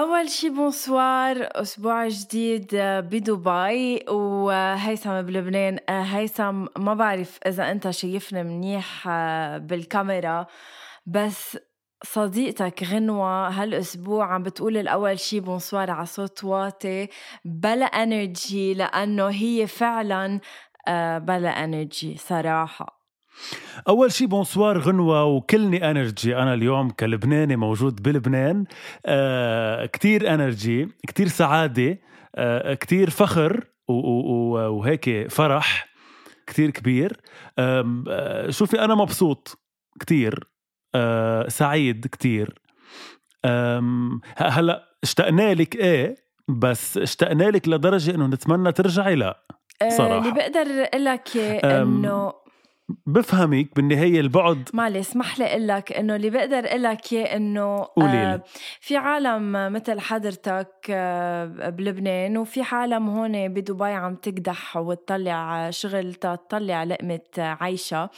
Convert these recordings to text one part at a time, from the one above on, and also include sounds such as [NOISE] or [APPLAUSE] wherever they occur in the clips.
أول شي bonsoir أسبوع جديد بدبي وهيثم بلبنان هيثم ما بعرف إذا أنت شايفني منيح بالكاميرا بس صديقتك غنوة هالأسبوع عم بتقول الأول شي bonsoir على صوت واطي بلا energy لأنه هي فعلا بلا energy صراحة. أول شي bonsoir غنوة وكلني energy. أنا اليوم كلبناني موجود بلبنان. آه كتير أنرجي كتير سعادة آه كتير فخر وهيك فرح كتير كبير. آه شوفي أنا مبسوط كتير آه سعيد كتير. هلأ اشتقنا لك إيه بس اشتقنا لك لدرجة إنه نتمنى ترجعي لا آه، صراحة. اللي بقدر أقول لك إنه بفهمك بالنهاية البعد. معلش اسمح لي أقول لك إنه اللي بقدر أقول لك إياه إنه آه في عالم مثل حضرتك آه بلبنان وفي عالم هون بدبي عم تقدح وتطلع شغل تطلع لقمة عيشة.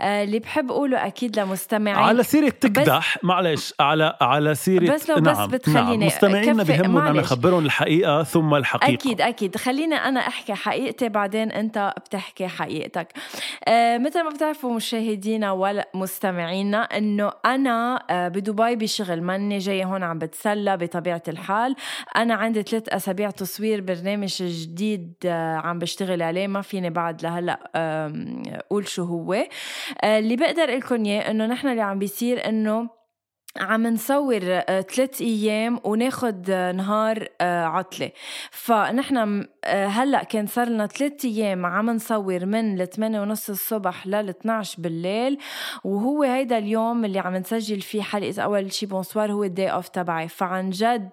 آه اللي بحب أقوله أكيد لمستمعين. على سيرة تقدح معلش على على سيرة بس لو بس نعم بتخليني نعم مستمعينا بهمهم أنا اخبرهم الحقيقة ثم الحقيقة. أكيد أكيد. خليني أنا أحكي حقيقتي بعدين أنت بتحكي حقيقتك. آه مثل ما بتعرفوا مشاهدينا ولا مستمعينا إنه أنا آه، بدبي بشغل ماني جاي هون عم بتسلى بطبيعة الحال. أنا عندي ثلاث أسابيع تصوير برنامج جديد آه، عم بشتغل عليه. ما فيني بعد لهلأ أقول شو هو. آه، اللي بقدر لكم إياه إنه نحن اللي عم بيصير إنه عم نصور آه، ثلاث أيام وناخد آه، نهار آه، عطلة. فنحن هلأ كان صار لنا ثلاث أيام عم نصور من ال 8 ونص الصبح لل 12 بالليل وهو هيدا اليوم اللي عم نسجل فيه حلقة أول شي bonsoir هو ال day off تبعي. فعن جد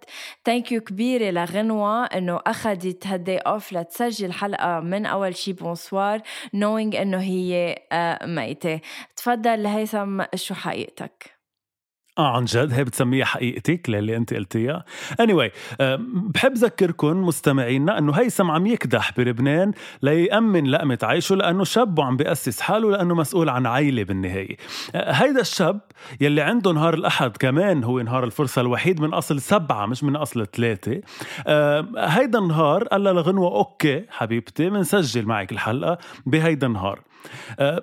thank you كبيرة لغنوة إنه أخذت هال day off لتسجل حلقة من أول شي bonsoir knowing إنه هي ميتة. تفضل هيثم شو حقيقتك؟ آه عن جد هي بتسميها حقيقتك للي أنت قلتيها. Anyway آه، بحب ذكركم مستمعينا إنه هيثم عم يكدح بلبنان ليأمن لقمة عيشه لأنه شاب وعم بيأسس حاله لأنه مسؤول عن عيلة بالنهاية. آه، هيدا الشاب يلي عنده نهار الأحد كمان هو نهار الفرصة الوحيد من أصل سبعة مش من أصل ثلاثة. آه، هيدا النهار قال لغنوة okay حبيبتي بنسجل معك الحلقة بهيدا النهار. أه،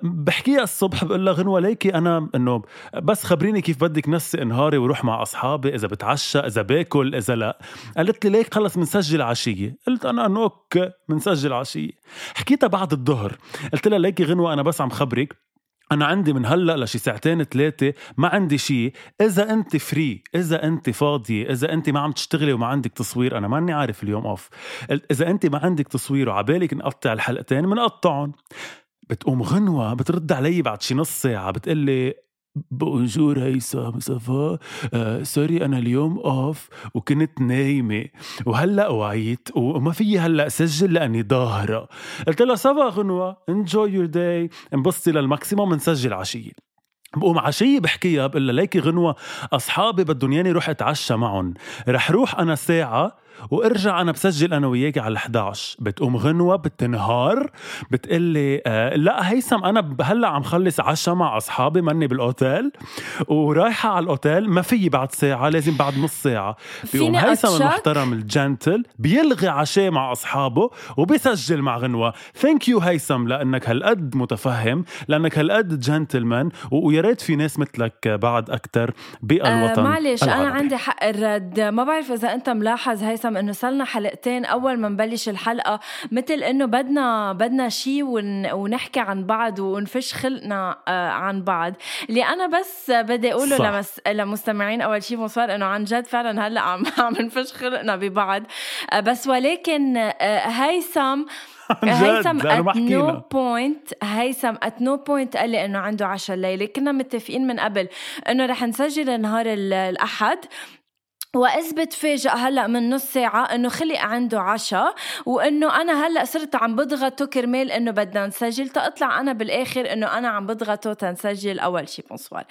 بحكيها الصبح بقول لها غنوة ليكي أنا إنه بس خبريني كيف بدك نسي نهاري وروح مع أصحابي إذا بتعشى إذا باكل إذا لا. قالت لي ليك خلص بنسجل عشية. قلت أنا إنه okay بنسجل عشية. حكيتها بعد الظهر. قلت لها ليكي غنوة أنا بس عم خبرك. أنا عندي من هلأ لشي ساعتين ثلاثة ما عندي شيء، إذا أنت free، إذا أنت فاضية، إذا أنت ما عم تشتغلي وما عندك تصوير، أنا ماني عارف اليوم off، إذا أنت ما عندك تصوير وعبالك نقطع الحلقتين بنقطعهم، بتقوم غنوة بترد علي بعد شي نص ساعة بتقلي bonjour هيثم صفا آه sorry أنا اليوم off وكنت نايمة. وهلأ وعيت وما في هلأ سجل لأني ظاهره قلت لها صفا غنوة enjoy your day انبسطي لل maximum نسجل عشية. بقوم عشية بحكيها بقول لها ليكي غنوة أصحابي بدهم ياني روح أتعشى معهم رح روح أنا ساعة وارجع أنا بسجل أنا وياكي على ال11 بتقوم غنوة بتنهار بتقلي آه لا هيثم أنا هلأ عم خلص عشاء مع أصحابي مني بالأوتيل ورايحة على الأوتيل ما في بعد ساعة لازم بعد نص ساعة. بيقوم هيثم المحترم ال gentle بيلغي عشاء مع أصحابه وبيسجل مع غنوة. thank you هيثم لأنك هالقد متفهم لأنك هالقد جنتلمان ويا ريت في ناس مثلك بعد أكثر بالوطن آه معلش. أنا عندي حق الرد. ما بعرف إذا أنت ملاحظ هيثم إنه صلنا حلقتين أول ما نبلش الحلقة مثل إنه بدنا بدنا شيء ون ونحكي عن بعض ونفش خلقنا آه عن بعض. اللي أنا بس بدي أقوله صح. لمس... لمستمعين أول شيء مصار إنه عن جد فعلا هلأ عم [LAUGHS] عم نفش خلقنا ببعض. آه بس ولكن آه هيثم [LAUGHS] هيثم no حكينا. point هيثم at no point قال لي إنه عنده عشاء الليلة كنا متفقين من قبل إنه رح نسجل نهار ال- الأحد. واذ بتفاجئ هلا من نص ساعة إنه خلق عنده عشاء وإنه أنا هلا صرت عم بضغطه كرمال إنه بدنا نسجل. تطلع أنا بالآخر إنه أنا عم بضغطه تنسجل أول شي بونسوار.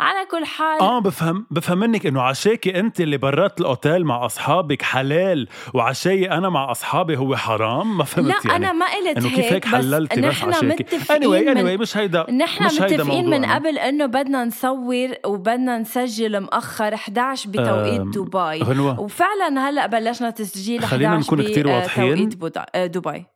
على كل حال آه بفهم بفهم منك إنه عشاكي أنت اللي برات الأوتيل مع أصحابك حلال وعشاي أنا مع أصحابي هو حرام؟ ما فهمت لا يعني. أنا ما قلت إنه كيف هيك بس حللتي بس نحن عشاكي؟ متفقين anyway anyway مش هيدا نحن مش هيدا متفقين من. قبل إنه بدنا نصور وبدنا نسجل مأخر 11 بتوقيت دبي. غنوة وفعلا هلأ بلشنا تسجيل خلينا 11 نكون كتير واضحين. آه، دبي.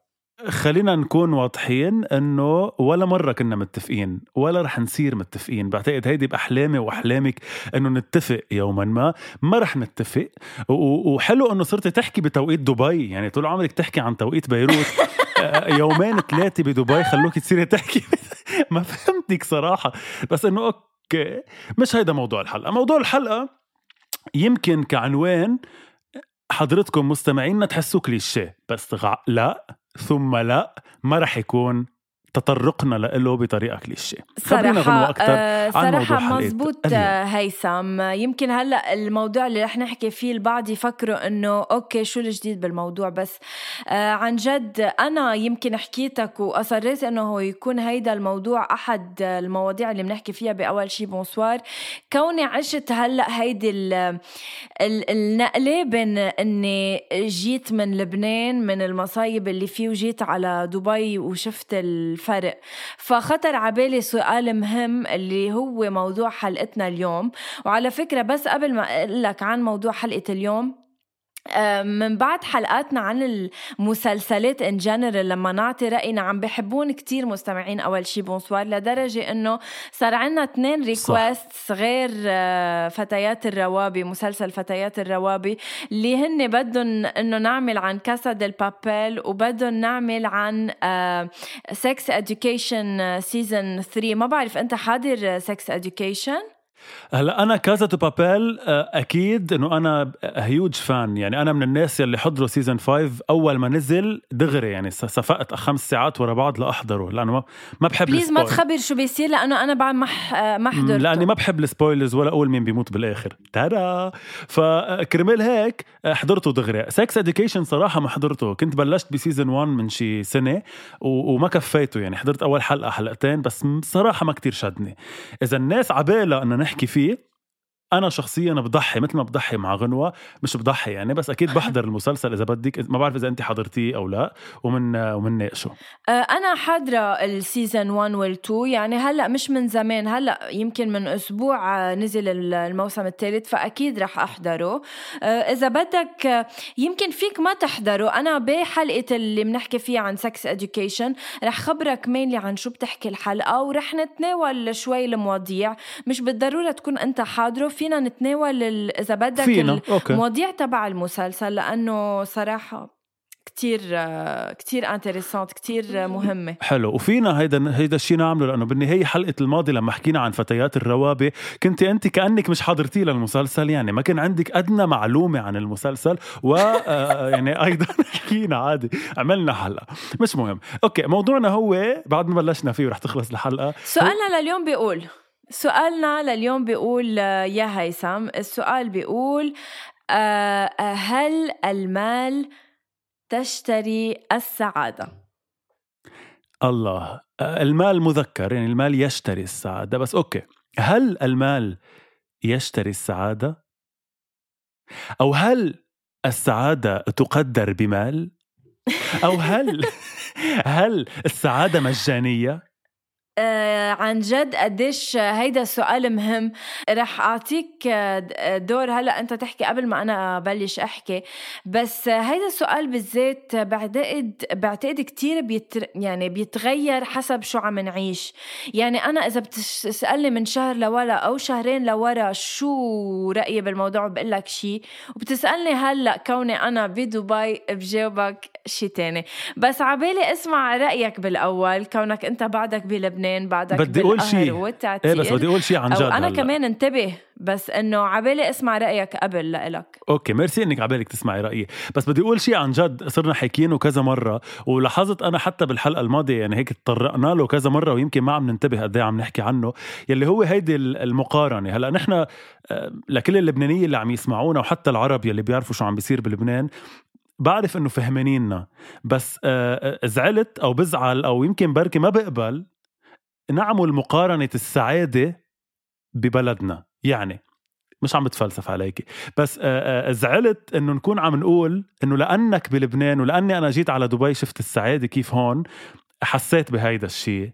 خلينا نكون واضحين إنه ولا مرة كنا متفقين ولا رح نصير متفقين. بعتقد هيدي بأحلامي وأحلامك إنه نتفق يوما ما. ما رح نتفق. وحلو إنه صرتي تحكي بتوقيت دبي. يعني طول عمرك تحكي عن توقيت بيروت. [LAUGHS] آه، يومين ثلاثة بدبي خلوك تصيري تحكي. [LAUGHS] ما فهمتك صراحة. بس إنه أوكي مش هيدا موضوع الحلقة. موضوع الحلقة يمكن كعنوان حضرتكم مستمعينا تحسوا كليشيه بس غ... لا ثم لا ما رح يكون تطرقنا له بطريقة كليشيه. خبرينا غنوة صراحة أكتر آه عن موضوع صراحة حلقة مزبوط. آه، هيثم. يمكن هلأ الموضوع اللي رح نحكي فيه البعض يفكروا إنه okay شو الجديد بالموضوع بس. آه عن جد أنا يمكن حكيتك وأصريت إنه هو يكون هيدا الموضوع أحد المواضيع اللي بنحكي فيها بأول شي bonsoir. كوني عشت هلأ هيدي ال- ال- النقلة بين إني جيت من لبنان من المصايب اللي فيه وجيت على دبي وشفت الفرق. فخطر عبالي سؤال مهم اللي هو موضوع حلقتنا اليوم. وعلى فكرة بس قبل ما أقول لك عن موضوع حلقة اليوم من بعد حلقاتنا عن المسلسلات en général لما نعطي راينا عم بحبون كتير مستمعين أول شي bonsoir لدرجة إنه صار عنا اثنين request غير آه، فتيات الروابي مسلسل فتيات الروابي اللي هن بدهم إنه نعمل عن Casa de Papel وبدهم نعمل عن Sex Education season 3 ما بعرف أنت حاضر سكس اديوكيشن هلا أنا Casa de Papel آه، أكيد إنه أنا huge fan يعني أنا من الناس يلي حضروا season 5 أول ما نزل دغري. يعني صفقت خمس ساعات ورا بعض لأحضره لأنه ما- ما بحب بليز ما. تخبر شو بيصير لأنه أنا بعد ما ح- ما مم، حضرته. لأني ما بحب ال spoilers ولا أقول مين بيموت بالآخر. ترى فكرمال هيك آه، حضرته دغري. Sex Education صراحة ما حضرته. كنت بلشت ب season 1 من شي سنة وما كفيته. يعني حضرت أول حلقة حلقتين بس صراحة ما كتير شدني. إذا الناس عبالها إنه نحكي فيه. أنا شخصيا بضحي مثل ما بضحي مع غنوة مش بضحي يعني بس أكيد بحضر المسلسل إذا بدك. ما بعرف إذا أنت حضرتيه أو لا ومن ومن ناقشه. آه، أنا حاضرة السيزون 1 وال 2 يعني هلأ مش من زمان هلأ يمكن من أسبوع آه، نزل ال- الموسم الثالث فأكيد رح أحضره. آه، إذا بدك يمكن فيك ما تحضره. أنا بحلقة اللي بنحكي فيها عن Sex Education رح خبرك مينلي عن شو بتحكي الحلقة ورح نتناول شوي المواضيع. مش بالضرورة تكون أنت حاضره فينا نتناول ال- إذا بدك فينا okay. المواضيع تبع المسلسل لأنه صراحة كتير كتير intéressante كتير مهمة. حلو. وفينا هيدا هيدا الشيء نعمله لأنه بالنهاية حلقة الماضي لما حكينا عن فتيات الروابي كنت انت كأنك مش حاضرتي للمسلسل يعني ما كان عندك أدنى معلومة عن المسلسل و آه، يعني [LAUGHS] أيضا حكينا عادي عملنا حلقة. مش مهم. okay موضوعنا هو بعد ما بلشنا فيه ورح تخلص الحلقة. سؤالنا لليوم بيقول سؤالنا لليوم بيقول آه، يا هيثم السؤال بيقول آه، آه، هل المال تشتري السعادة؟ الله المال مذكر يعني المال يشتري السعادة بس okay هل المال يشتري السعادة أو هل السعادة تقدر بمال؟ أو هل [LAUGHS] [LAUGHS] هل السعادة مجانية؟ آه عن جد قديش هيدا السؤال مهم. رح أعطيك آه، دور هلا أنت تحكي قبل ما أنا ابلش أحكي. بس هيدا السؤال بالذات بعتقد بعتقد كثير بيتر يعني بيتغير حسب شو عم نعيش. يعني أنا إذا بتسألني من شهر لورا أو شهرين لورا شو رأيي بالموضوع بقول لك شيء وبتسألني هلأ كوني أنا بدبي بجاوبك شيء تاني. بس عبالي أسمع رأيك بالأول كونك أنت بعدك بلبنان. لبنان بعدك بدي أقول شيء. إيه بس بدي أقول شيء عن جد أنا هلأ. كمان انتبه بس إنه عبالي أسمع رأيك قبل لإلك. okay merci إنك عبالك تسمعي رأيي. بس بدي أقول شيء عن جد صرنا حاكيينه كذا مرة ولاحظت أنا حتى بالحلقة الماضية يعني هيك تطرقنا له كذا مرة ويمكن ما عم ننتبه قد إيه عم نحكي عنه يلي هو هيدي المقارنة. هلا نحن آه، لكل اللبنانيه اللي عم يسمعونا وحتى العرب يلي بيعرفوا شو عم بيصير بلبنان بعرف إنه فهمانيننا. بس آه، آه، زعلت أو بزعل أو يمكن بركي ما بقبل نعمل مقارنة السعادة ببلدنا. يعني مش عم بتفلسف عليك. بس زعلت إنه نكون عم نقول إنه لأنك بلبنان ولأني أنا جيت على دبي شفت السعادة كيف هون حسيت بهيدا الشيء.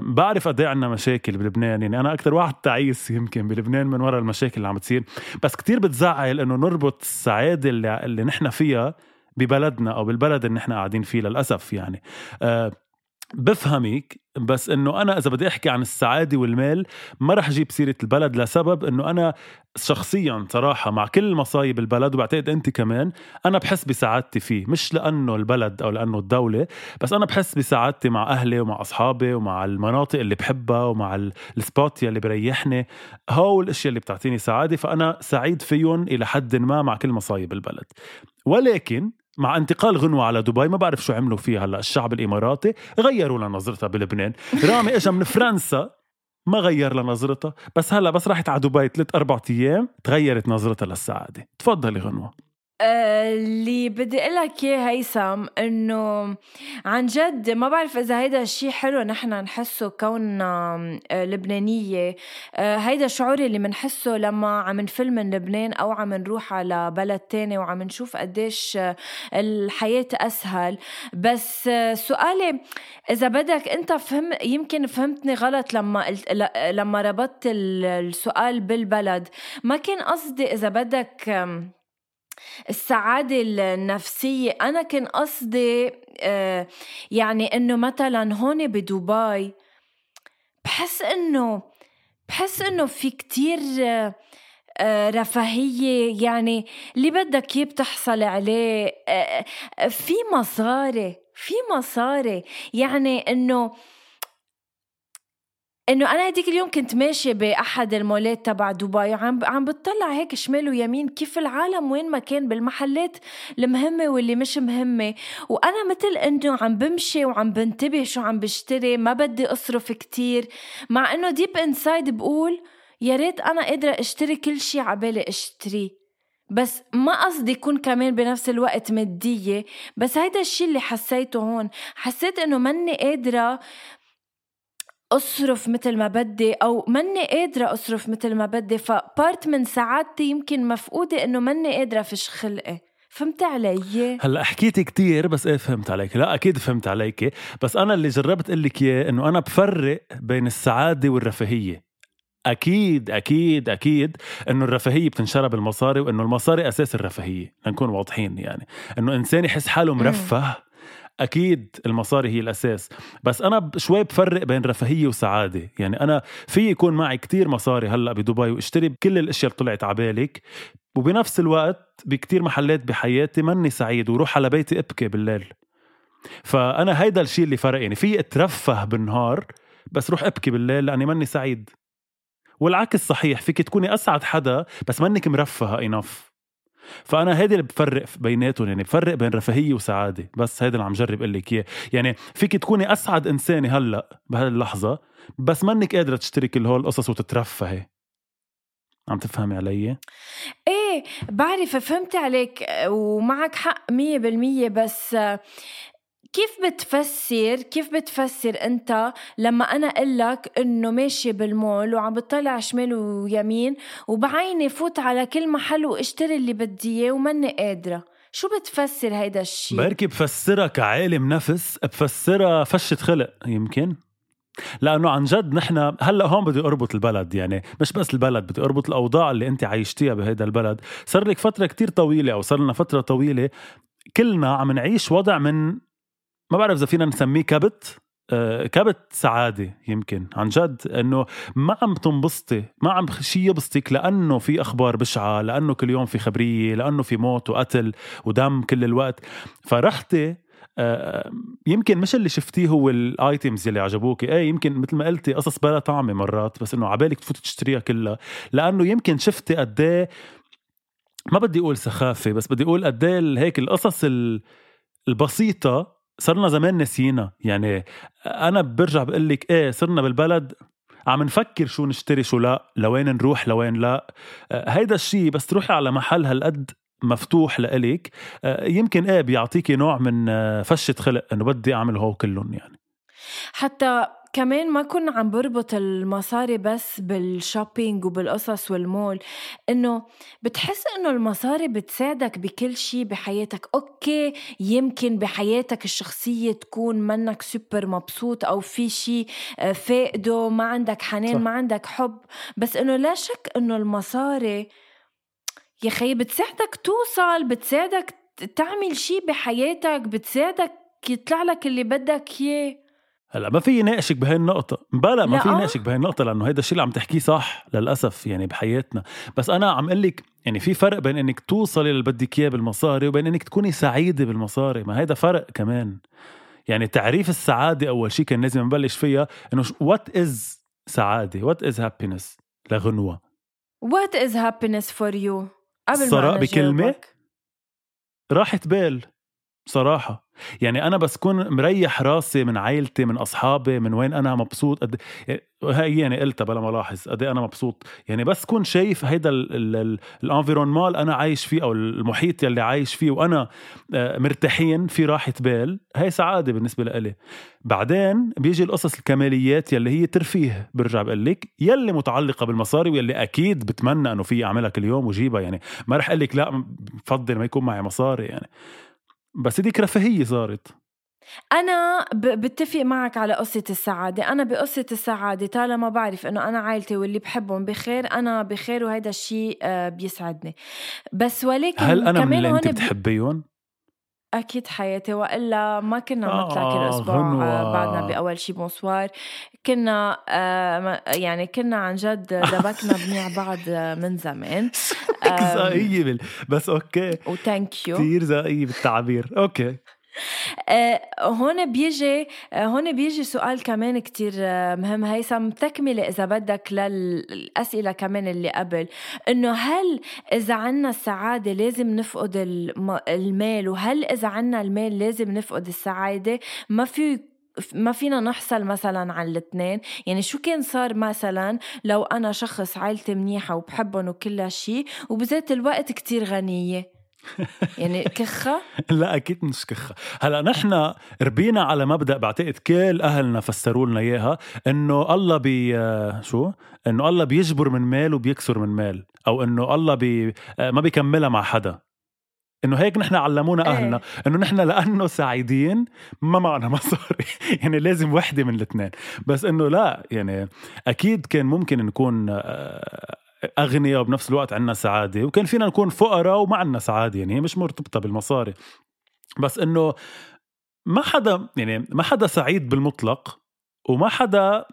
بعرف قد إيه عندنا مشاكل بلبنان. يعني أنا أكثر واحد تعيس يمكن بلبنان من وراء المشاكل اللي عم تصير بس كتير بتزعل إنه نربط السعادة اللي, اللي نحن فيها ببلدنا أو بالبلد اللي نحن قاعدين فيه للأسف يعني. بفهمك بس إنه أنا إذا بدي أحكي عن السعادة والمال ما رح أجيب سيرة البلد لسبب إنه أنا شخصيا صراحة مع كل مصايب البلد وبعتقد أنت كمان أنا بحس بسعادتي فيه مش لأنه البلد أو لأنه الدولة بس أنا بحس بسعادتي مع أهلي ومع أصحابي ومع المناطق اللي بحبها ومع ال spot يلي بريحني هول الأشياء اللي بتعطيني سعادة فأنا سعيد فيهم إلى حد ما مع كل مصايب البلد. ولكن مع انتقال غنوة على دبي ما بعرف شو عملوا فيها هلا الشعب الإماراتي. غيروا لها نظرتها بلبنان. رامي اجى من فرنسا ما غير لها نظرتها. بس هلا بس راحت على دبي ثلاث أربع أيام تغيرت نظرتها للسعادة. تفضلي غنوة. اللي بدي أقول لك إياه هيثم إنه عن جد ما بعرف إذا هيدا الشيء حلو نحن نحسه كوننا آه، لبنانية. آه، هيدا الشعور اللي بنحسه لما عم نفل من لبنان أو عم نروح على بلد تاني وعم نشوف قديش آه، الحياة أسهل. بس سؤالي إذا بدك أنت فهم يمكن فهمتني غلط لما لما ربطت السؤال بالبلد. ما كان قصدي إذا بدك السعادة النفسية. أنا كان قصدي آه، يعني إنه مثلا هون بدبي بحس إنه بحس إنه في كتير آه، رفاهية. يعني اللي بدك إياه بتحصل عليه آه، في مصاري في مصاري. يعني إنه إنه أنا هديك اليوم كنت ماشية بأحد المولات تبع دبي وعم عم بتطلع هيك شمال ويمين كيف العالم وين ما كان بالمحلات المهمة واللي مش مهمة. وأنا مثل إنه عم بمشي وعم بنتبه شو عم بشتري ما بدي أصرف كتير. مع إنه deep inside بقول يا ريت أنا قادرة أشتري كل شيء عبالي أشتريه. بس ما قصدي يكون كمان بنفس الوقت مادية. بس هيدا الشيء اللي حسيته هون. حسيت إنه مني قادرة أصرف مثل ما بدي أو ماني قادرة أصرف مثل ما بدي ف part من سعادتي يمكن مفقودة إنه ماني قادرة فش خلقي. فهمت علي؟ هلأ حكيتي كتير بس إيه فهمت عليك، لا أكيد فهمت عليك، بس أنا اللي جربت أقول لك إياه إنه أنا بفرق بين السعادة والرفاهية. أكيد أكيد أكيد إنه الرفاهية بتنشرى بالمصاري وإنه المصاري أساس الرفاهية، لنكون واضحين يعني، إنه إنسان يحس حاله مرفه أكيد المصاري هي الأساس. بس أنا شوي بفرق بين رفاهية وسعادة. يعني أنا في يكون معي كتير مصاري هلأ بدبي وأشتري كل الأشياء اللي طلعت على بالك وبنفس الوقت بكتير محلات بحياتي ماني سعيد وروح على بيتي أبكي بالليل. فأنا هيدا الشيء اللي فرق يعني في أترفه بالنهار بس روح أبكي بالليل لأني ماني سعيد. والعكس صحيح فيك تكوني أسعد حدا بس منك مرفهه انف فأنا هيدي اللي بفرق بيناتهم يعني بفرق بين رفاهية وسعادة. بس هيدا اللي عم جرب أقول لك إياه. يعني فيك تكوني أسعد إنسانة هلأ بهاللحظة بس منك قادرة تشتري كل هول القصص وتترفهي. عم تفهمي علي؟ إيه بعرف فهمت عليك ومعك حق مية بالمية بس كيف بتفسر كيف بتفسر أنت لما أنا أقول لك إنه ماشي بالمول وعم بطلع شمال ويمين وبعيني فوت على كل محل واشتري اللي بدي إياه وماني قادرة؟ شو بتفسر هيدا الشيء بركي بفسرها كعالم نفس بفسرها فشة خلق يمكن. لأنه عن جد نحن هلأ هون بدي أربط البلد يعني مش بس البلد بدي أربط الأوضاع اللي أنت عايشتيها بهيدا البلد. صار لك فترة كتير طويلة أو صار لنا فترة طويلة كلنا عم نعيش وضع من ما بعرف إذا فينا نسميه كبت آه، كبت سعادة يمكن. عن جد إنه ما عم تنبسطي ما عم شيء يبسطك لأنه في أخبار بشعة لأنه كل يوم في خبرية لأنه في موت وقتل ودم كل الوقت. فرحتي آه، يمكن مش اللي شفتيه هو الايتمز اللي عجبوك إيه يمكن مثل ما قلتي قصص بلا طعمة مرات بس إنه عبالك تفوتي تشتريها كلها. لأنه يمكن شفتي قد إيه ما بدي أقول سخافة بس بدي أقول قد إيه هيك القصص البسيطة صرنا زمان نسينا. يعني أنا برجع بقول لك إيه صرنا بالبلد عم نفكر شو نشتري شو لا لوين نروح لوين لا. هيدا الشيء بس تروحي على محل هالقد مفتوح لإلك. يمكن إيه بيعطيكي نوع من فشة خلق إنه بدي أعمل هو كلهم يعني. حتى كمان ما كنا عم بربط المصاري بس بال shopping وبالقصص والمول. إنه بتحس إنه المصاري بتساعدك بكل شيء بحياتك. okay يمكن بحياتك الشخصية تكون منك سوبر مبسوط أو في شيء آه، فاقده ما عندك حنان صح. ما عندك حب. بس إنه لا شك إنه المصاري يا خي بتساعدك توصل بتساعدك تعمل شيء بحياتك بتساعدك يطلع لك اللي بدك إياه. هلا ما في ناقشك بهي النقطة. بلا ما في ناقشك بهي النقطة لأنه هيدا الشيء اللي عم تحكيه صح للأسف يعني بحياتنا. بس أنا عم أقول لك يعني في فرق بين إنك توصلي اللي بدك إياه بالمصاري وبين إنك تكوني سعيدة بالمصاري. ما هيدا فرق كمان. يعني تعريف السعادة أول شيء كان لازم نبلش فيها إنه what is سعادة؟ what is happiness لغنوة. what is happiness for you قبل ما بكلمة؟ راحة بال. بصراحة. يعني أنا بس كون مريح راسي من عائلتي من أصحابي من وين أنا مبسوط؟ قد هي يعني قلتها بلا ما لاحظ قد إيه أنا مبسوط. يعني بس كون شايف هيدا الانفيرونمال أنا عايش فيه أو المحيط يلي عايش فيه وأنا آه، مرتاحين في راحة بال هي سعادة بالنسبة لإلي. بعدين بيجي القصص الكماليات يلي هي ترفيه برجع بقول لك يلي متعلقة بالمصاري واللي أكيد بتمنى إنه في أعملها كل يوم وجيبها. يعني ما رح أقول لك لا بفضل ما يكون معي مصاري يعني. بس هذيك رفاهيه صارت. أنا بتفق معك على قصة السعادة. أنا بقصة السعادة طالما بعرف إنه أنا عائلتي واللي بحبهم بخير أنا بخير وهيدا الشيء آه، بيسعدني. بس ولكن هل أنا من اللي أنت بتحبيهم؟ أكيد حياتي وإلا ما كنا نطلع آه كل أسبوع آه بعدنا بأول شي بونسوار كنا آه يعني كنا عن جد [LAUGHS] دبكنا بنيع بعض من زمان. [LAUGHS] ذائية بس أوكي. وثانك يو كثير ذائية بالتعبير. أوكي. آه، [LAUGHS] هون بيجي آه، هون بيجي سؤال كمان كتير آه، مهم. هيثم تكملة إذا بدك للأسئلة كمان اللي قبل. إنه هل إذا عنا السعادة لازم نفقد المال؟ وهل إذا عنا المال لازم نفقد السعادة؟ ما في ما فينا نحصل مثلا على الاثنين. يعني شو كان صار مثلا لو أنا شخص عائلتي منيحة وبحبهم وكل شيء وبذات الوقت كتير غنية؟ [LAUGHS] يعني كخة؟ لا أكيد مش كخة هلأ نحن ربينا على مبدأ بعتقد كل أهلنا فسروا لنا إياها إنه الله بي شو؟ إنه الله بيجبر من مال وبيكسر من مال أو إنه الله بي ما بيكملها مع حدا إنه هيك نحن علمونا إيه. أهلنا إيه. إنه نحن لأنه سعيدين ما معنا [LAUGHS] مصاري يعني لازم وحدة من الاثنين بس إنه لا يعني أكيد كان ممكن نكون آه، اغنياء وبنفس الوقت عندنا سعادة وكان فينا نكون فقراء وما عندنا سعادة يعني هي مش مرتبطة بالمصاري. بس إنه ما حدا يعني ما حدا سعيد بالمطلق وما حدا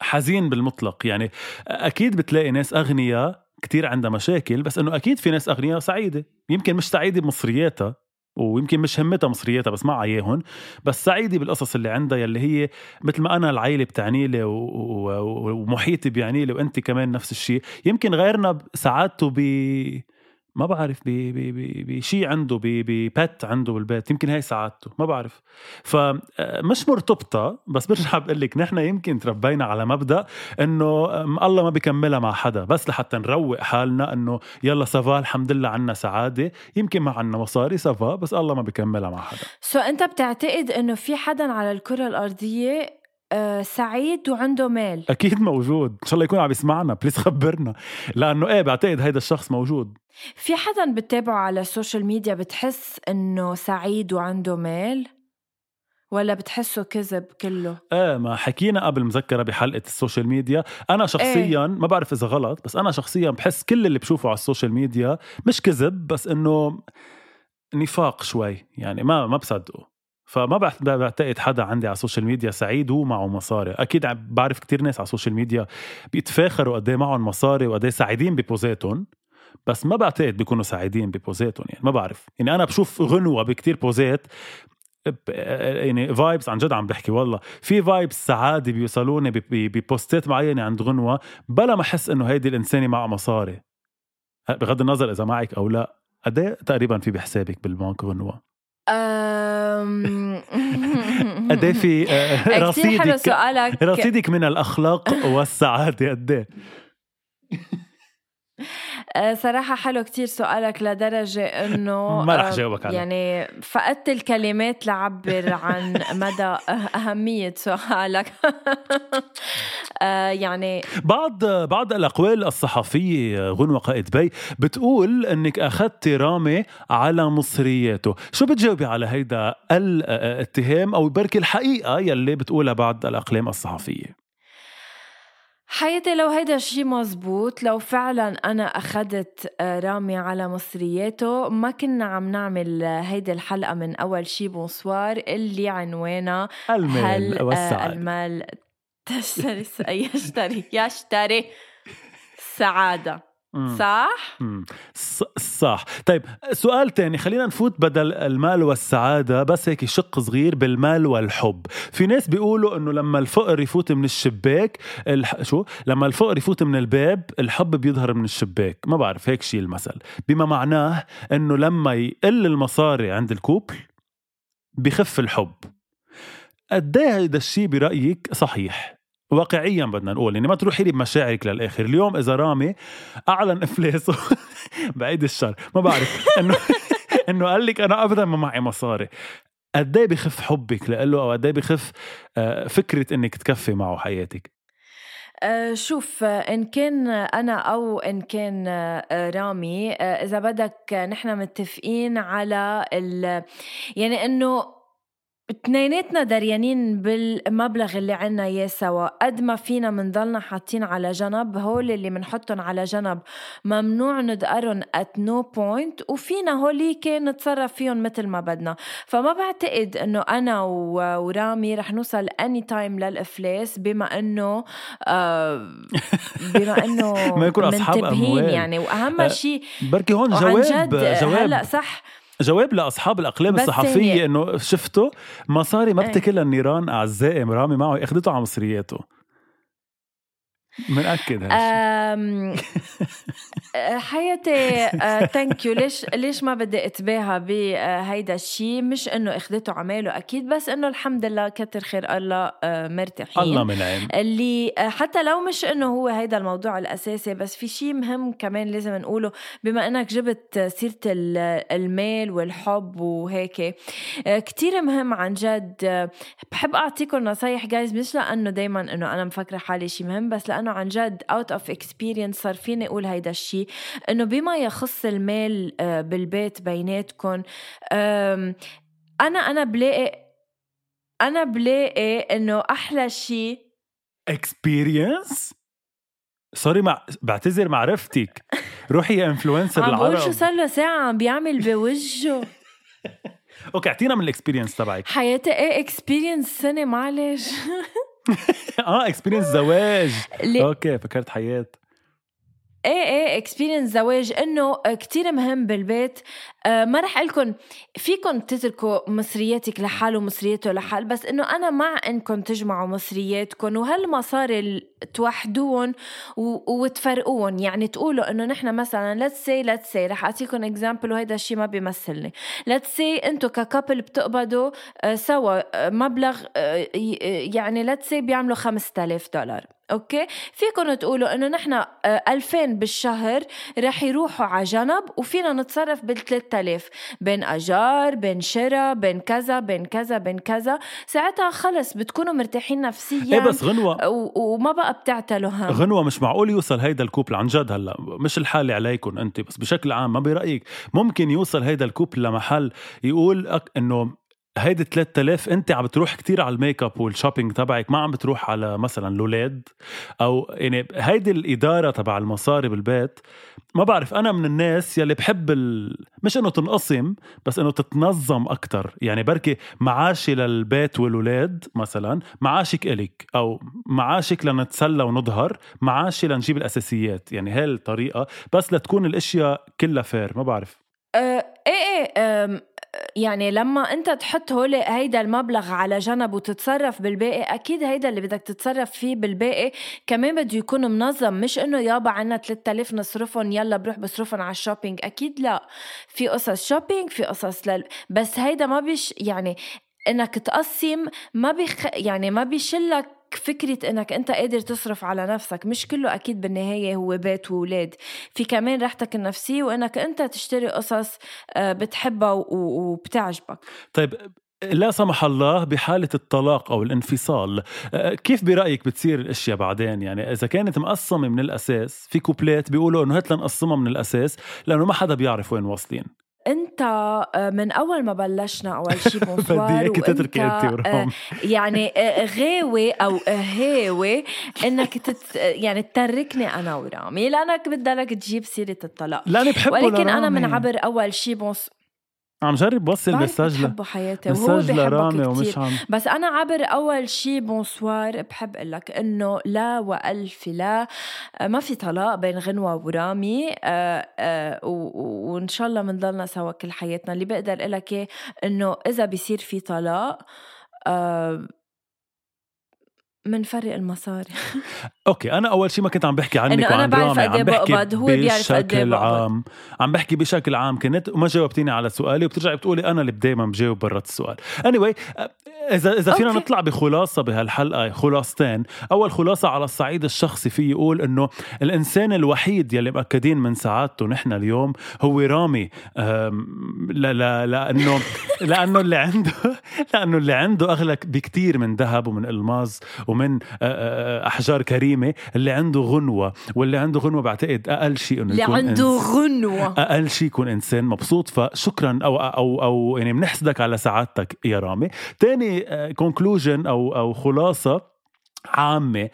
حزين بالمطلق. يعني أكيد بتلاقي ناس أغنياء كتير عندها مشاكل بس إنه أكيد في ناس أغنياء سعيدة. يمكن مش سعيدة بمصرياتها. ويمكن مش همتها مصرياتها بس ما عياهن بس سعيدة بالقصص اللي عندها يلي هي مثل ما أنا العيلة بتعني لي ومحيطي بيعني لي وأنت كمان نفس الشيء. يمكن غيرنا سعادته ما بعرف بشيء عنده ببت عنده بالبيت يمكن هاي سعادته ما بعرف. فمش مرتبطة بس برجع [LAUGHS] بقول لك نحن يمكن تربينا على مبدأ إنه الله ما بيكملها مع حدا بس لحتى نروق حالنا إنه يلا ça va الحمد لله عنا سعادة يمكن ما عنا مصاري ça va بس الله ما بيكملها مع حدا. so أنت بتعتقد إنه في حدا على الكرة الأرضية آه، سعيد وعنده مال. أكيد موجود. إن شاء الله يكون عم يسمعنا. please خبرنا. لأنه إيه بعتقد هيدا الشخص موجود. في حدا بتتابعه على ال social media بتحس إنه سعيد وعنده مال؟ ولا بتحسه كذب كله؟ إيه ما حكينا قبل مذكرة بحلقة ال social media، أنا شخصيا إيه؟ ما بعرف إذا غلط بس أنا شخصيا بحس كل اللي بشوفه على ال social media مش كذب بس إنه نفاق شوي، يعني ما ما بصدقه. فما بعتقد حدا عندي على ال social media سعيد ومعه مصاري. أكيد بعرف كتير ناس على ال social media بيتفاخروا قد إيه معهم مصاري وقد إيه سعيدين ببوستاتهم بس ما بعتقد بيكونوا سعيدين ببوستاتهم يعني ما بعرف. يعني أنا بشوف غنوة بكتير بوستات يعني vibes عن جد عم بحكي والله. في vibes سعادة بيوصلوني ببوستات معينة عند غنوة بلا ما أحس إنه هيدي الإنسانة معها مصاري. بغض النظر إذا معك أو لا قد إيه تقريبا في بحسابك بالبنك غنوة؟ [LAUGHS] قد إيه في آه، رصيدك سؤالك. رصيدك من الأخلاق والسعادة قد إيه؟ آه، [LAUGHS] صراحة حلو كتير سؤالك لدرجة إنه ما رح جاوبك عليه. يعني فقدت الكلمات لعبر عن مدى أهمية سؤالك. [LAUGHS] آه، يعني بعض بعض الأقوال الصحفية غنوة قائد بي بتقول إنك أخذت رامي على مصرياته. شو بتجاوبي على هيدا الاتهام أو بركي الحقيقة يلي بتقولها بعض الأقلام الصحفية؟ حياتي لو هيدا الشي مزبوط لو فعلا أنا أخدت آه، رامي على مصرياته ما كنا عم نعمل هيدي الحلقة من أول شي bonsoir اللي عنوانها المال والسعادة المال [LAUGHS] تشتري يشتري يشتري سعادة. صح؟ صح. طيب سؤال تاني. خلينا نفوت بدل المال والسعادة بس هيك شق صغير بالمال والحب. في ناس بيقولوا إنه لما الفقر يفوت من الشباك الح... شو؟ لما الفقر يفوت من الباب الحب بيظهر من الشباك. ما بعرف هيك شيء المثل. بما معناه إنه لما يقل المصاري عند الكوبل بخف الحب. قد إيه هيدا الشيء برأيك صحيح؟ واقعيا بدنا نقول يعني ما تروحي لي بمشاعرك للآخر. اليوم إذا رامي أعلن افلاسه [LAUGHS] بعيد الشر. ما بعرف. إنه [LAUGHS] إنه قال لك أنا ابدا ما معي مصاري. قد إيه بخف حبك له أو قد إيه بخف آه، فكرة إنك تكفي معه حياتك؟ آه، شوف إن كان أنا أو إن كان آه، رامي إذا بدك نحن متفقين على ال يعني إنه اتنيناتنا دريانين بالمبلغ اللي عنا اياه سوا. قد ما فينا منضلنا حاطين على جنب هول اللي منحطهم على جنب. ممنوع ندقرن at no point وفينا هوليك نتصرف فيهم مثل ما بدنا. فما بعتقد إنه أنا ورامي رح نوصل any time للإفلاس بما إنه آه بما إنه [LAUGHS] ما يكون أصحاب أموال. يعني. وأهم آه، شيء بركي هون جواب جواب. هلأ صح. جواب لأصحاب الأقلام الصحفية إنه شفتوا مصاري ما بتكلها النيران أعزائي مرامي معه أخذته على مصرياته. منأكد هالشيء حياتي thank you ليش ليش ما بدي أتباهى بهيدا الشيء مش إنه أخذته عماله أكيد بس إنه الحمد لله كتر خير الله آه، مرتاحين. الله من عين. اللي آه، حتى لو مش إنه هو هيدا الموضوع الأساسي بس في شيء مهم كمان لازم نقوله. بما إنك جبت سيرة المال والحب وهيك آه، كتير مهم عن جد. بحب أعطيكم نصايح جايز مش لأنه دائما إنه أنا مفكرة حالي شيء مهم بس لأنه عن جد out of experience صار فيني أقول هيدا الشيء إنه بما يخص المال آه، بالبيت بيناتكم أنا أنا بلاقي أنا بلاقي إنه أحلى شيء experience sorry مع بعتذر معرفتك روحي يا influencer العرب عم شو صار له ساعة عم بيعمل بوجهه. [LAUGHS] أوكي أعطينا من ال experience تبعك. حياتي إيه experience سنة معلش. [LAUGHS] آه experience زواج. أوكي فكرت حياة. إيه إيه experience زواج إنه كتير مهم بالبيت. ما رح لكم فيكم تتركوا مصرياتك لحال ومصرياته لحال بس إنه أنا مع انكم تجمعوا مصرياتكم وهالمصاري توحدوهم وتفرقوهم يعني تقولوا إنه نحن مثلا let's see let's see رح اعطيكم example وهيدا الشيء ما بيمثلني. let's see أنتم ك couple بتقبضوا آه، سوا آه، مبلغ آه، يعني let's see بيعملوا 5000 دولار. أوكي؟ فيكم تقولوا إنه نحن 2000 آه، بالشهر رح يروحوا على جنب وفينا نتصرف بال 3000 بين أجار بين شراء بين كذا بين كذا بين كذا. ساعتها خلص بتكونوا مرتاحين نفسيا. إيه بس غنوة. وما بقى بتعتلوا هم غنوة مش معقول يوصل هيدا ال couple عن جد هلا. مش الحالة عليكم انت بس بشكل عام ما برأيك ممكن يوصل هيدا ال couple لمحل يقول إنه هيدي 3000 انت عم بتروح كتير على ال make up وال shopping تبعك ما عم بتروح على مثلا الاولاد أو يعني هيدي الإدارة تبع المصاري بالبيت. ما بعرف أنا من الناس يلي بحب ال... مش إنه تنقسم بس إنه تتنظم أكثر يعني بركي معاشي للبيت والولاد مثلا معاشك إلك أو معاشك لنتسلى ونظهر معاشي لنجيب الأساسيات. يعني هاي الطريقة بس لتكون الأشياء كلها fair ما بعرف. أه إيه إيه يعني لما انت تحط هولي هيدا المبلغ على جنب وتتصرف بالباقي أكيد هيدا اللي بدك تتصرف فيه بالباقي كمان بده يكون منظم. مش إنه يابا عنا 3000 نصرفهم يلا بروح بصرفهم على ال shopping. أكيد لا. في قصص shopping في قصص لل... بس هيدا ما بيش يعني إنك تقسم ما بيخ يعني ما بيشلك فكرة إنك أنت قادر تصرف على نفسك مش كله أكيد بالنهاية هو بيت وولاد. في كمان راحتك النفسية وإنك أنت تشتري قصص آه، بتحبها وبتعجبك. طيب لا سمح الله بحالة الطلاق أو الانفصال. آه، كيف برأيك بتصير الأشياء بعدين؟ يعني إذا كانت مقسمة من الأساس في كوبلات بيقولوا إنه هات لنقسمها من الأساس لأنه ما حدا بيعرف وين واصلين. انت آه، من اول ما بلشنا اول شيء [LAUGHS] bonsoir بدي اياك تتركي انت ورام يعني آه، غاوي أو هاوي انك تت يعني تتركني أنا ورامي لانك بدك تجيب سيرة الطلاق. لا بحبه ولكن أنا من عبر أول شيء bons عم جرب بوصل message بحبه حياتي وهو بحبك ومش عم. بس أنا عبر أول شيء bonsoir بحب أقول لك إنه لا وألف لا ما في طلاق بين غنوة ورامي آه، آه، وإن شاء الله بنضلنا سوا كل حياتنا. اللي بقدر أقول لك إنه إذا بيصير في طلاق آه، منفرق المصاري. أوكي أنا أول شيء ما كنت عم بحكي عنك وعن قد عم بحكي هو بيعرف قد بشكل عام عم بحكي بشكل عام كنت وما جاوبتيني على سؤالي وبترجعي بتقولي أنا اللي دائما بجاوب برات السؤال. Anyway إذا إذا فينا أوكي. نطلع بخلاصة بهالحلقة خلاصتين. أول خلاصة على الصعيد الشخصي في يقول إنه الإنسان الوحيد يلي مأكدين من سعادته نحن اليوم هو رامي. لا لا لأنه لأنه اللي عنده لأنه اللي عنده أغلى بكثير من ذهب ومن ألماس ومن أحجار كريمة اللي عنده غنوة واللي عنده غنوة بعتقد أقل شيء إنه يكون اللي عنده غنوة. أقل شيء يكون إنسان مبسوط فشكرا أو أو أو يعني بنحسدك على سعادتك يا رامي. ثاني كونكلوجن أو أو خلاصة عامة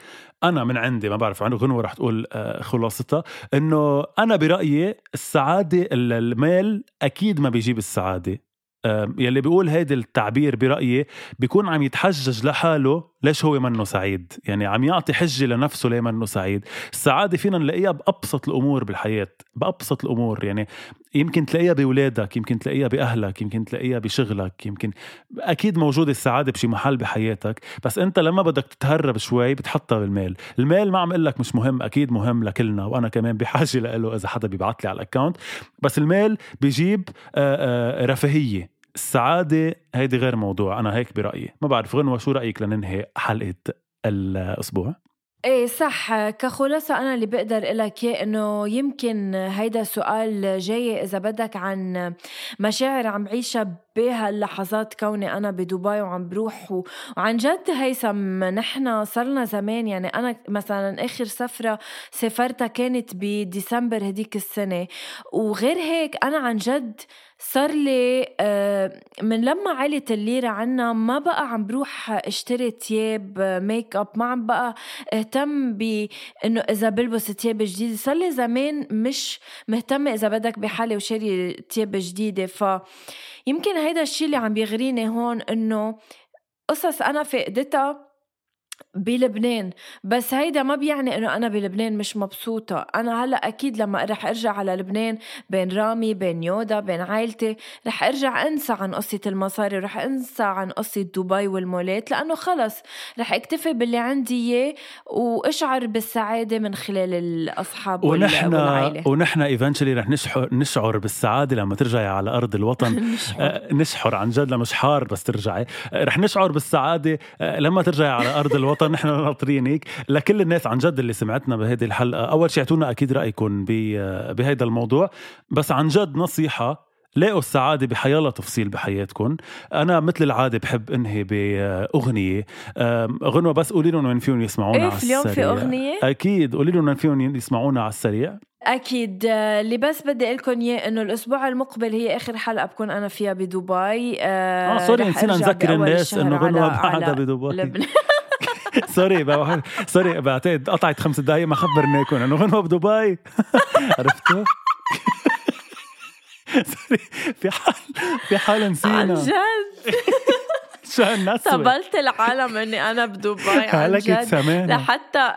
أنا من عندي ما بعرف عنه غنوة رح تقول آه، خلاصتها إنه أنا برأيي السعادة المال أكيد ما بيجيب السعادة. يلي بيقول هيدا التعبير برأيي بيكون عم يتحجج لحاله ليش هو منه سعيد؟ يعني عم يعطي حجة لنفسه ليه منه سعيد؟ السعادة فينا نلاقيها بأبسط الأمور بالحياة بأبسط الأمور. يعني يمكن تلاقيها بولادك يمكن تلاقيها بأهلك يمكن تلاقيها بشغلك يمكن أكيد موجودة السعادة بشي محل بحياتك بس أنت لما بدك تتهرب شوي بتحطها بالمال المال ما عم أقول لك مش مهم أكيد مهم لكلنا وأنا كمان بحاجة له إذا حدا بيبعت لي على الأكاونت. بس المال بيجيب رفاهية. السعادة هيدي غير موضوع أنا هيك برأيي. ما بعرف غنوة شو رأيك لننهي حلقة الأسبوع؟ إيه صح. كخلاصة أنا اللي بقدر لك إياه إنه يمكن هيدا سؤال جاي إذا بدك عن مشاعر عم عيشها بهاللحظات كوني أنا بدبي وعم بروح وعن جد هيثم نحن صرنا زمان يعني أنا مثلا آخر سفرة سافرتها كانت بديسمبر هديك السنة. وغير هيك أنا عن جد صار لي آه، من لما علت الليرة عنا ما بقى عم بروح اشتري تياب make up ما عم بقى اهتم بانه إذا بلبس تياب جديدة. صار لي زمان مش مهتمة إذا بدك بحالي وشاري تياب جديدة. ف يمكن هيدا الشيء اللي عم بيغريني هون إنه قصص أنا فقدتها بلبنان. بس هيدا ما بيعني إنه أنا بلبنان مش مبسوطة. أنا هلأ أكيد لما رح أرجع على لبنان بين رامي بين يودا بين عائلتي رح أرجع أنسى عن قصة المصاري رح أنسى عن قصة دبي والمولات لأنه خلص رح اكتفي باللي عندي إياه وأشعر بالسعادة من خلال الأصحاب ونحن والعائلة. ونحن ايفنشلي رح نشعر نشعر بالسعادة لما ترجعي على أرض الوطن. [LAUGHS] آه، نشحر عن جد مش حار بس ترجعي. آه، رح نشعر بالسعادة آه، لما ترجعي على أرض الوطن [LAUGHS] نحن ناطرينك لكل الناس عن جد اللي سمعتنا بهذه الحلقة أول شيء أعطونا أكيد رأيكم ب- بهيدا الموضوع. بس عن جد نصيحة لاقوا السعادة بحيالله تفصيل بحياتكم أنا مثل العادة بحب أنهي بأغنية. غنوة بس قولي لهم وين فيهم يسمعونا إيه على في اليوم في السريع. أغنية؟ أكيد. قولي لهم وين فيهم يسمعونا على السريع. أكيد. آه، اللي بس بدي أقول لكم إياه إنه الأسبوع المقبل هي آخر حلقة بكون أنا فيها بدبي. آه, آه sorry نسينا نذكر الناس غنوة على- بعدها بدبي. [LAUGHS] sorry بقى- sorry بعتقد قطعت خمس دقايق ما خبرناكم انه غنوة بدبي. [LAUGHS] عرفتوا؟ [LAUGHS] sorry في حال في حال عن نسينا جد؟ [LAUGHS] شو هالنسوة؟ طبلت العالم إني أنا بدبي عن جد. لحتى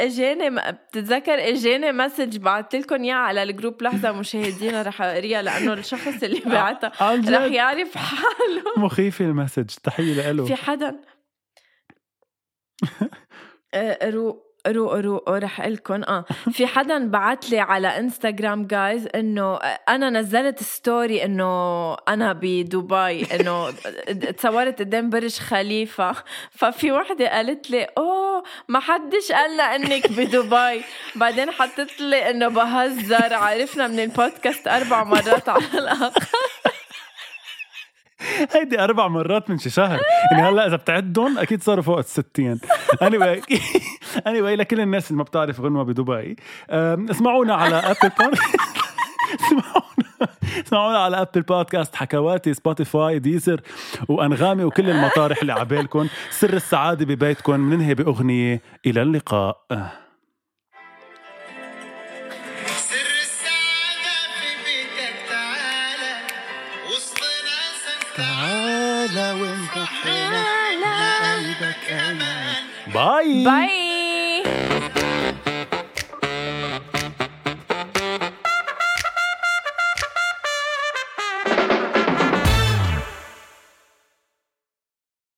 إجاني بتتذكر إجاني message بعثت لكم اياه على ال group لحظة مشاهدينا رح أقريها لأنه الشخص اللي بعتها عن رح جد. يعرف حاله. مخيفة ال message تحية له في حدا؟ آه، رو رو رو رح لكم. آه. في حدا بعت لي على انستغرام جايز إنه أنا نزلت story إنه أنا بدبي إنه تصورت قدام برج خليفة. ففي وحدة قالت لي oh ما حدش قال لها إنك بدبي. بعدين حطت لي إنه بهزر. عرفنا من البودكاست أربع مرات على الأقل. هيدي أربع مرات من شي شهر. يعني هلأ إذا بتعدهم أكيد صاروا فوق الستين. Anyway [LAUGHS] anyway لكل الناس اللي ما بتعرف غنوة بدبي اسمعونا على أبل [LAUGHS] اسمعونا اسمعونا على ابل بودكاست حكواتي سبوتيفاي ديزر وأنغامي وكل المطارح اللي عبالكم سر السعادة ببيتكم بننهي بأغنية. إلى اللقاء. تعالى وانت